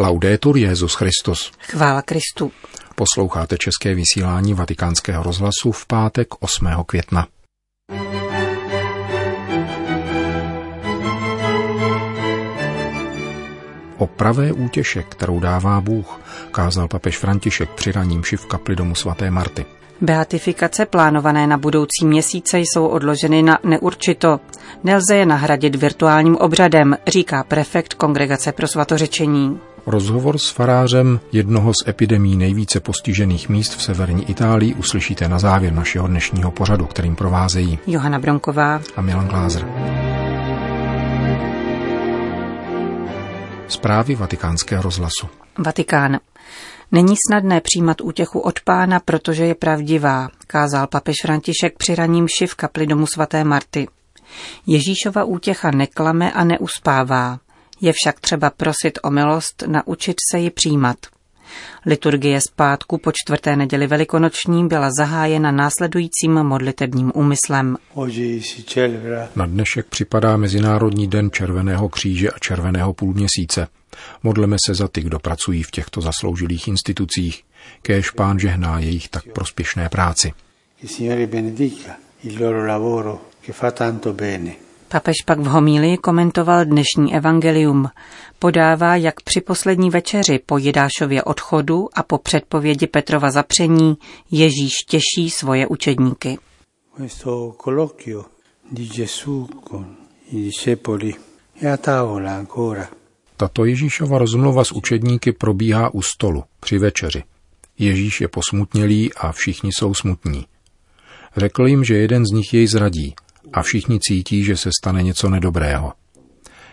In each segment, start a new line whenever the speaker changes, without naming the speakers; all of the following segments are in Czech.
Laudetur Jezus Christus.
Chvála Kristu.
Posloucháte české vysílání Vatikánského rozhlasu v pátek 8. května. O pravé útěše, kterou dává Bůh, kázal papež František při raním v kapli domu svaté Marty.
Beatifikace plánované na budoucí měsíce jsou odloženy na neurčito. Nelze je nahradit virtuálním obřadem, říká prefekt Kongregace pro svatořečení.
Rozhovor s farářem jednoho z epidemí nejvíce postižených míst v severní Itálii uslyšíte na závěr našeho dnešního pořadu, kterým provázejí
Johana Bronková
a Milan Glázer. Zprávy vatikánského rozhlasu.
Vatikán. Není snadné přijímat útěchu od pána, protože je pravdivá, kázal papež František při raním v kapli domu svaté Marty. Ježíšova útěcha neklame a neuspává. Je však třeba prosit o milost, naučit se ji přijímat. Liturgie zpátku po čtvrté neděli velikonoční byla zahájena následujícím modlitebním úmyslem.
Na dnešek připadá Mezinárodní den Červeného kříže a Červeného půlměsíce. Modleme se za ty, kdo pracují v těchto zasloužilých institucích. Kéž pán žehná jejich tak prospěšné práci.
Papež pak v homílii komentoval dnešní evangelium. Podává, jak při poslední večeři po Jidášově odchodu a po předpovědi Petrova zapření Ježíš těší svoje učedníky. Questo colloquio di Gesù con
i discepoli è a tavola ancora. Tato Ježíšova rozmluva s učedníky probíhá u stolu, při večeři. Ježíš je posmutnělý a všichni jsou smutní. Řekl jim, že jeden z nich jej zradí a všichni cítí, že se stane něco nedobrého.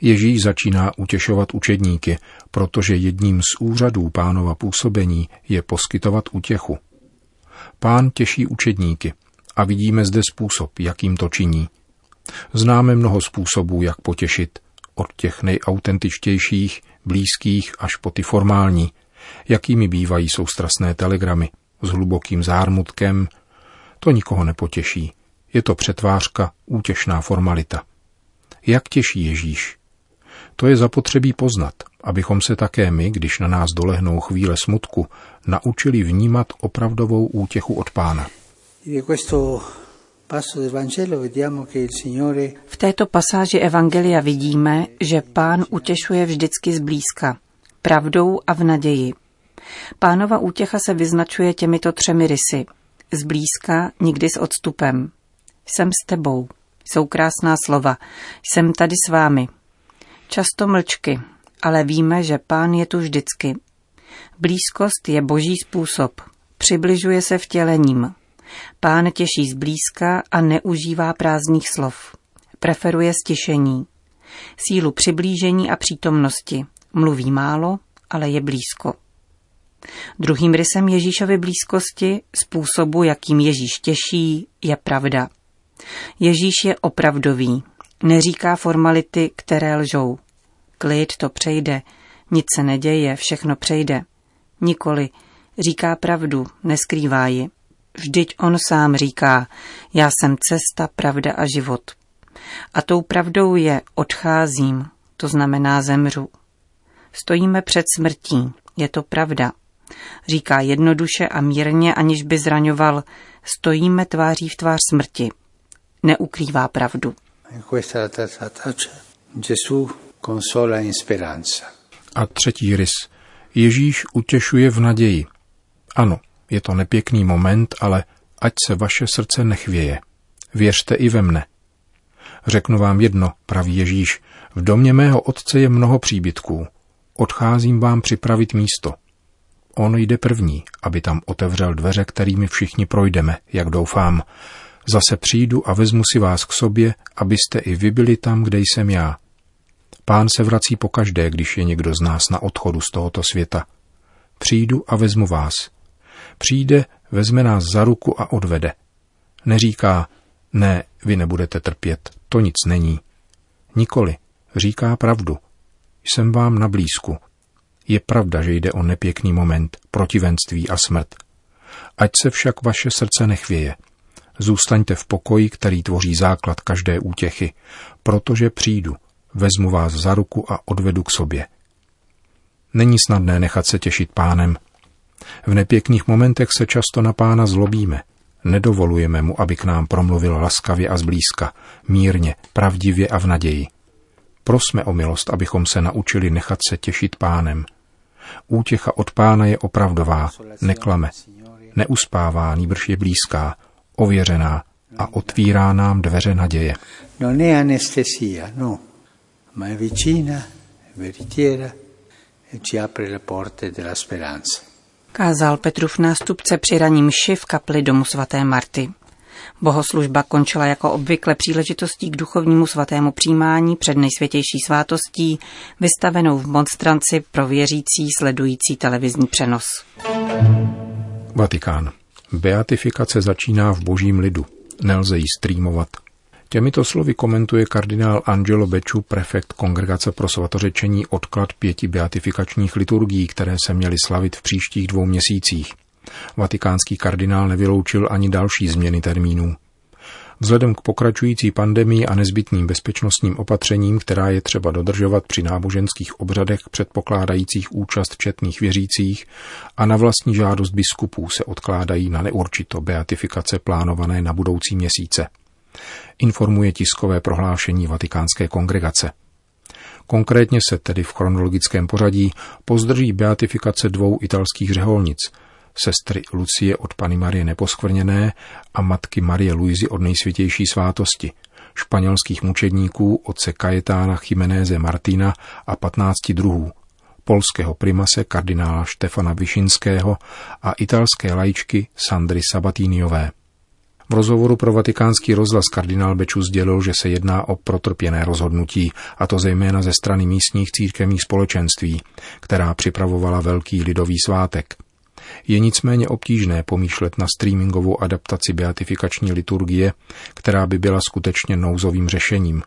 Ježíš začíná utěšovat učedníky, protože jedním z úřadů pánova působení je poskytovat útěchu. Pán těší učedníky a vidíme zde způsob, jakým to činí. Známe mnoho způsobů, jak potěšit, od těch nejautentičtějších, blízkých až po ty formální, jakými bývají soustrasné telegramy s hlubokým zármutkem, to nikoho nepotěší. Je to přetvářka, útěšná formalita. Jak těší Ježíš? To je zapotřebí poznat, abychom se také my, když na nás dolehnou chvíle smutku, naučili vnímat opravdovou útěchu od Pána.
V této pasáži Evangelia vidíme, že pán utěšuje vždycky zblízka, pravdou a v naději. Pánova útěcha se vyznačuje těmito třemi rysy. Zblízka, nikdy s odstupem. Jsem s tebou. Jsou krásná slova. Jsem tady s vámi. Často mlčky, ale víme, že pán je tu vždycky. Blízkost je boží způsob. Přibližuje se vtělením, Pán těší zblízka a neužívá prázdných slov. Preferuje stišení. Sílu přiblížení a přítomnosti. Mluví málo, ale je blízko. Druhým rysem Ježíšovy blízkosti, způsobu, jakým Ježíš těší, je pravda. Ježíš je opravdový, neříká formality, které lžou. Klid to přejde, nic se neděje, všechno přejde. Nikoli, říká pravdu, neskrývá ji. Vždyť on sám říká, já jsem cesta, pravda a život. A tou pravdou je odcházím, to znamená zemřu. Stojíme před smrtí, je to pravda. Říká jednoduše a mírně, aniž by zraňoval, stojíme tváří v tvář smrti. Neukrývá pravdu.
A třetí rys. Ježíš utěšuje v naději. Ano, je to nepěkný moment, ale ať se vaše srdce nechvěje. Věřte i ve mne. Řeknu vám jedno, praví Ježíš, v domě mého otce je mnoho příbytků. Odcházím vám připravit místo. On jde první, aby tam otevřel dveře, kterými všichni projdeme, jak doufám. Zase přijdu a vezmu si vás k sobě, abyste i vy byli tam, kde jsem já. Pán se vrací pokaždé, když je někdo z nás na odchodu z tohoto světa. Přijdu a vezmu vás – Přijde, vezme nás za ruku a odvede. Neříká, ne, vy nebudete trpět, to nic není. Nikoli, říká pravdu. Jsem vám na blízku. Je pravda, že jde o nepěkný moment, protivenství a smrt. Ať se však vaše srdce nechvěje. Zůstaňte v pokoji, který tvoří základ každé útěchy, protože přijdu, vezmu vás za ruku a odvedu k sobě. Není snadné nechat se těšit pánem. V nepěkných momentech se často na pána zlobíme. Nedovolujeme mu, aby k nám promluvil laskavě a zblízka, mírně, pravdivě a v naději. Prosme o milost, abychom se naučili nechat se těšit pánem. Útěcha od pána je opravdová, neklame, neuspává, nýbrž je blízká, ověřená a otvírá nám dveře naděje.
Non è anestesia, no, ma è vicina, veritiera e ci apre le porte della speranza.
Kázal Petrův nástupce při raním mši v kapli domu svaté Marty. Bohoslužba končila jako obvykle příležitostí k duchovnímu svatému přijímání před nejsvětější svátostí, vystavenou v monstranci pro věřící sledující televizní přenos.
Vatikán. Beatifikace začíná v božím lidu. Nelze ji streamovat. Těmito slovy komentuje kardinál Angelo Beču, prefekt Kongregace pro svatořečení, odklad pěti beatifikačních liturgií, které se měly slavit v příštích dvou měsících. Vatikánský kardinál nevyloučil ani další změny termínů. Vzhledem k pokračující pandemii a nezbytným bezpečnostním opatřením, která je třeba dodržovat při náboženských obřadech předpokládajících účast četných věřících a na vlastní žádost biskupů se odkládají na neurčito beatifikace plánované na budoucí měsíce. Informuje tiskové prohlášení Vatikánské kongregace. Konkrétně se tedy v chronologickém pořadí pozdrží beatifikace dvou italských řeholnic – sestry Lucie od Pany Marie Neposkvrněné a matky Marie Luizy od nejsvětější svátosti, španělských mučedníků otce Kajetána Chimenéze Martina a 15 druhů, polského primase kardinála Štefana Višinského a italské lajčky Sandry Sabatiniové. V rozhovoru pro vatikánský rozhlas kardinál Beču sdělil, že se jedná o protrpěné rozhodnutí, a to zejména ze strany místních církevních společenství, která připravovala velký lidový svátek – je nicméně obtížné pomýšlet na streamingovou adaptaci beatifikační liturgie, která by byla skutečně nouzovým řešením,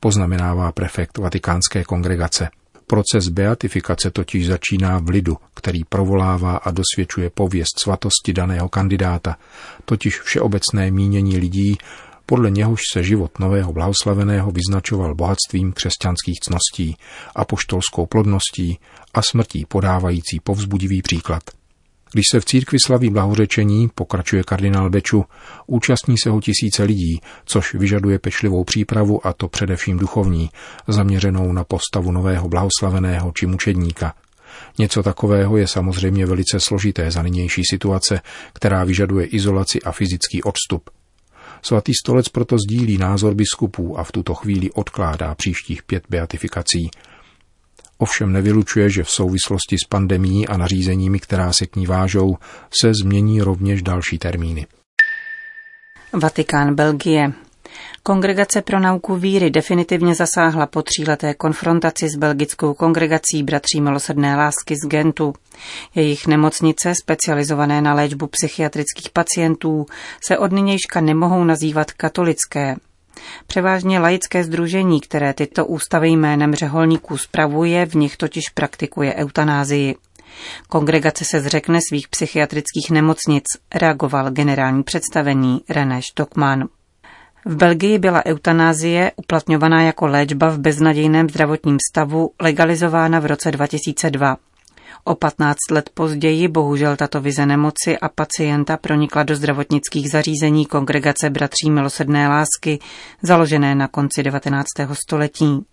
poznamenává prefekt Vatikánské kongregace. Proces beatifikace totiž začíná v lidu, který provolává a dosvědčuje pověst svatosti daného kandidáta, totiž všeobecné mínění lidí, podle něhož se život nového blahoslaveného vyznačoval bohatstvím křesťanských cností, apoštolskou plodností a smrtí podávající povzbudivý příklad. Když se v církvi slaví blahořečení, pokračuje kardinál Beču, účastní se ho tisíce lidí, což vyžaduje pečlivou přípravu a to především duchovní, zaměřenou na postavu nového blahoslaveného či mučedníka. Něco takového je samozřejmě velice složité za nynější situace, která vyžaduje izolaci a fyzický odstup. Svatý stolec proto sdílí názor biskupů a v tuto chvíli odkládá příštích pět beatifikací – ovšem nevylučuje, že v souvislosti s pandemí a nařízeními, která se k ní vážou, se změní rovněž další termíny.
Vatikán Belgie. Kongregace pro nauku víry definitivně zasáhla po tříleté konfrontaci s belgickou kongregací Bratří milosrdné lásky z Gentu. Jejich nemocnice, specializované na léčbu psychiatrických pacientů, se od nynějška nemohou nazývat katolické, Převážně laické združení, které tyto ústavy jménem řeholníků spravuje, v nich totiž praktikuje eutanázii. Kongregace se zřekne svých psychiatrických nemocnic, reagoval generální představení René Stockmann. V Belgii byla eutanázie, uplatňovaná jako léčba v beznadějném zdravotním stavu, legalizována v roce 2002. O 15 let později bohužel tato vize nemoci a pacienta pronikla do zdravotnických zařízení kongregace Bratří milosrdné lásky, založené na konci 19. století.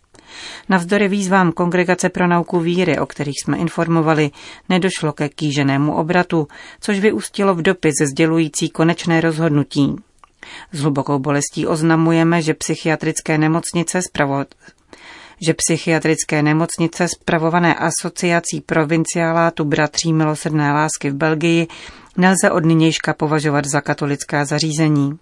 Navzdory výzvám Kongregace pro nauku víry, o kterých jsme informovali, nedošlo ke kýženému obratu, což vyústilo v dopis sdělující konečné rozhodnutí. S hlubokou bolestí oznamujeme, že psychiatrické nemocnice že psychiatrické nemocnice spravované asociací provinciálátu Bratří milosrdné lásky v Belgii nelze od nynějška považovat za katolická zařízení.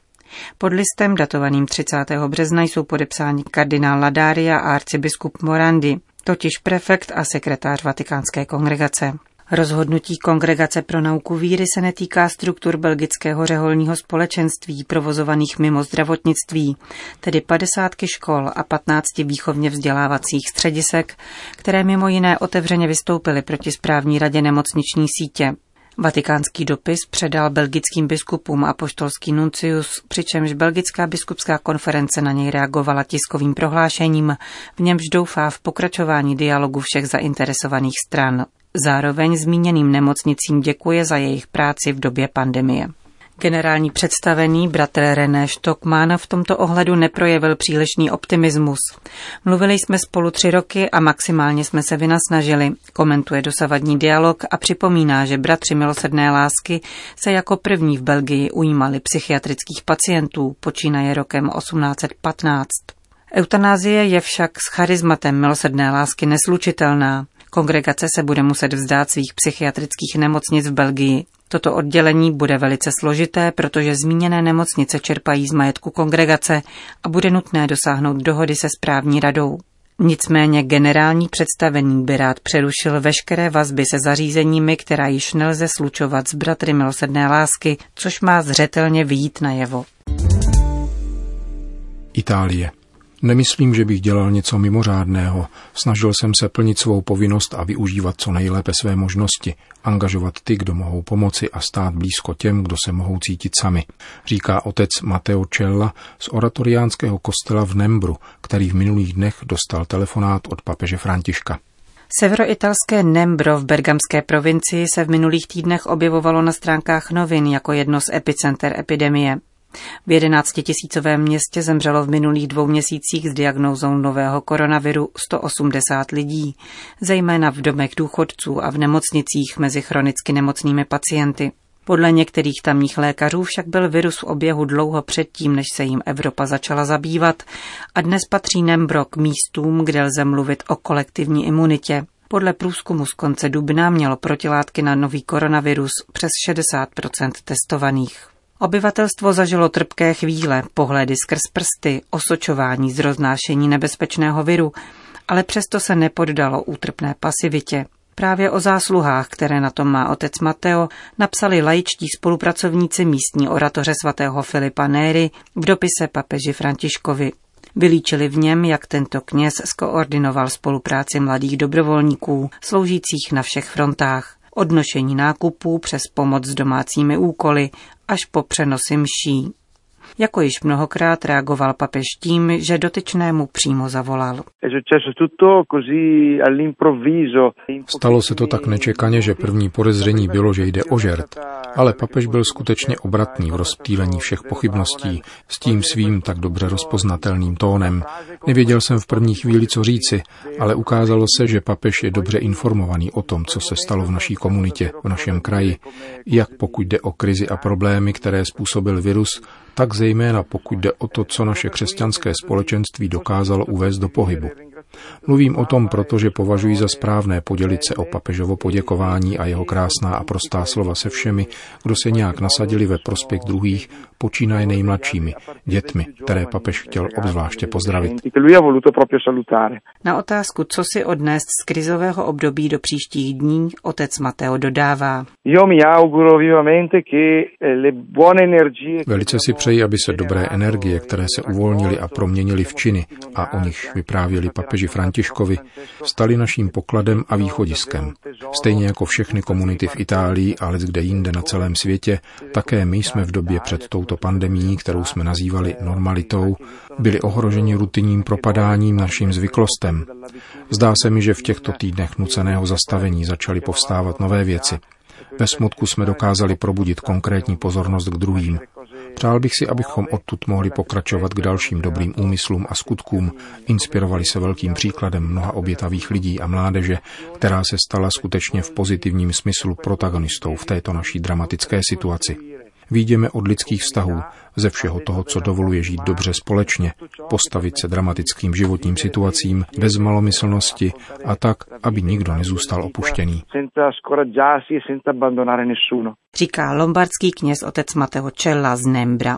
Pod listem datovaným 30. března jsou podepsáni kardinál Ladária a arcibiskup Morandi, totiž prefekt a sekretář Vatikánské kongregace. Rozhodnutí Kongregace pro nauku víry se netýká struktur belgického řeholního společenství provozovaných mimo zdravotnictví, tedy padesátky škol a patnácti výchovně vzdělávacích středisek, které mimo jiné otevřeně vystoupily proti správní radě nemocniční sítě. Vatikánský dopis předal belgickým biskupům a poštolský nuncius, přičemž Belgická biskupská konference na něj reagovala tiskovým prohlášením, v němž doufá v pokračování dialogu všech zainteresovaných stran. Zároveň zmíněným nemocnicím děkuje za jejich práci v době pandemie. Generální představený bratr René Stockmann v tomto ohledu neprojevil přílišný optimismus. Mluvili jsme spolu tři roky a maximálně jsme se vynasnažili, komentuje dosavadní dialog a připomíná, že bratři milosrdné lásky se jako první v Belgii ujímali psychiatrických pacientů, počínaje rokem 1815. Eutanázie je však s charizmatem milosrdné lásky neslučitelná. Kongregace se bude muset vzdát svých psychiatrických nemocnic v Belgii. Toto oddělení bude velice složité, protože zmíněné nemocnice čerpají z majetku kongregace a bude nutné dosáhnout dohody se správní radou. Nicméně generální představený by rád přerušil veškeré vazby se zařízeními, která již nelze slučovat s bratry milosedné lásky, což má zřetelně vyjít najevo.
Itálie. Nemyslím, že bych dělal něco mimořádného. Snažil jsem se plnit svou povinnost a využívat co nejlépe své možnosti, angažovat ty, kdo mohou pomoci a stát blízko těm, kdo se mohou cítit sami, říká otec Matteo Cella z oratoriánského kostela v Nembru, který v minulých dnech dostal telefonát od papeže Františka.
Severoitalské Nembro v bergamské provincii se v minulých týdnech objevovalo na stránkách novin jako jedno z epicenter epidemie. V 11 tisícovém městě zemřelo v minulých dvou měsících s diagnózou nového koronaviru 180 lidí, zejména v domech důchodců a v nemocnicích mezi chronicky nemocnými pacienty. Podle některých tamních lékařů však byl virus v oběhu dlouho předtím, než se jim Evropa začala zabývat a dnes patří Nembro k místům, kde lze mluvit o kolektivní imunitě. Podle průzkumu z konce dubna mělo protilátky na nový koronavirus přes 60% testovaných. Obyvatelstvo zažilo trpké chvíle, pohledy skrz prsty, osočování z roznášení nebezpečného viru, ale přesto se nepoddalo útrpné pasivitě. Právě o zásluhách, které na tom má otec Mateo, napsali laičtí spolupracovníci místní oratoře svatého Filipa Néry v dopise papeži Františkovi. Vylíčili v něm, jak tento kněz skoordinoval spolupráci mladých dobrovolníků, sloužících na všech frontách od nošení nákupů přes pomoc s domácími úkoly až po přenosy mší. Jako již mnohokrát reagoval papež tím, že dotyčnému přímo zavolal.
Stalo se to tak nečekaně, že první podezření bylo, že jde o žert. Ale papež byl skutečně obratný v rozptýlení všech pochybností s tím svým tak dobře rozpoznatelným tónem. Nevěděl jsem v první chvíli, co říci, ale ukázalo se, že papež je dobře informovaný o tom, co se stalo v naší komunitě, v našem kraji, jak pokud jde o krizi a problémy, které způsobil virus, tak zejména pokud jde o to, co naše křesťanské společenství dokázalo uvést do pohybu. Mluvím o tom, protože považuji za správné podělit se o papežovo poděkování a jeho krásná a prostá slova se všemi, kdo se nějak nasadili ve prospěch druhých, počínaje nejmladšími, dětmi, které papež chtěl obzvláště pozdravit.
Na otázku, co si odnést z krizového období do příštích dní, otec Mateo dodává.
Velice si přeji, aby se dobré energie, které se uvolnily a proměnily v činy a o nich vyprávěli papeži Františkovi, staly naším pokladem a východiskem. Stejně jako všechny komunity v Itálii, ale kde jinde na celém světě, také my jsme v době před touto pandemí, kterou jsme nazývali normalitou, byli ohroženi rutinním propadáním naším zvyklostem. Zdá se mi, že v těchto týdnech nuceného zastavení začaly povstávat nové věci. Ve smutku jsme dokázali probudit konkrétní pozornost k druhým. Přál bych si, abychom odtud mohli pokračovat k dalším dobrým úmyslům a skutkům. Inspirovali se velkým příkladem mnoha obětavých lidí a mládeže, která se stala skutečně v pozitivním smyslu protagonistou v této naší dramatické situaci. Výjdeme od lidských vztahů, ze všeho toho, co dovoluje žít dobře společně, postavit se dramatickým životním situacím bez malomyslnosti a tak, aby nikdo nezůstal opuštěný.
Říká lombardský kněz otec Mateo Cella z Nembra.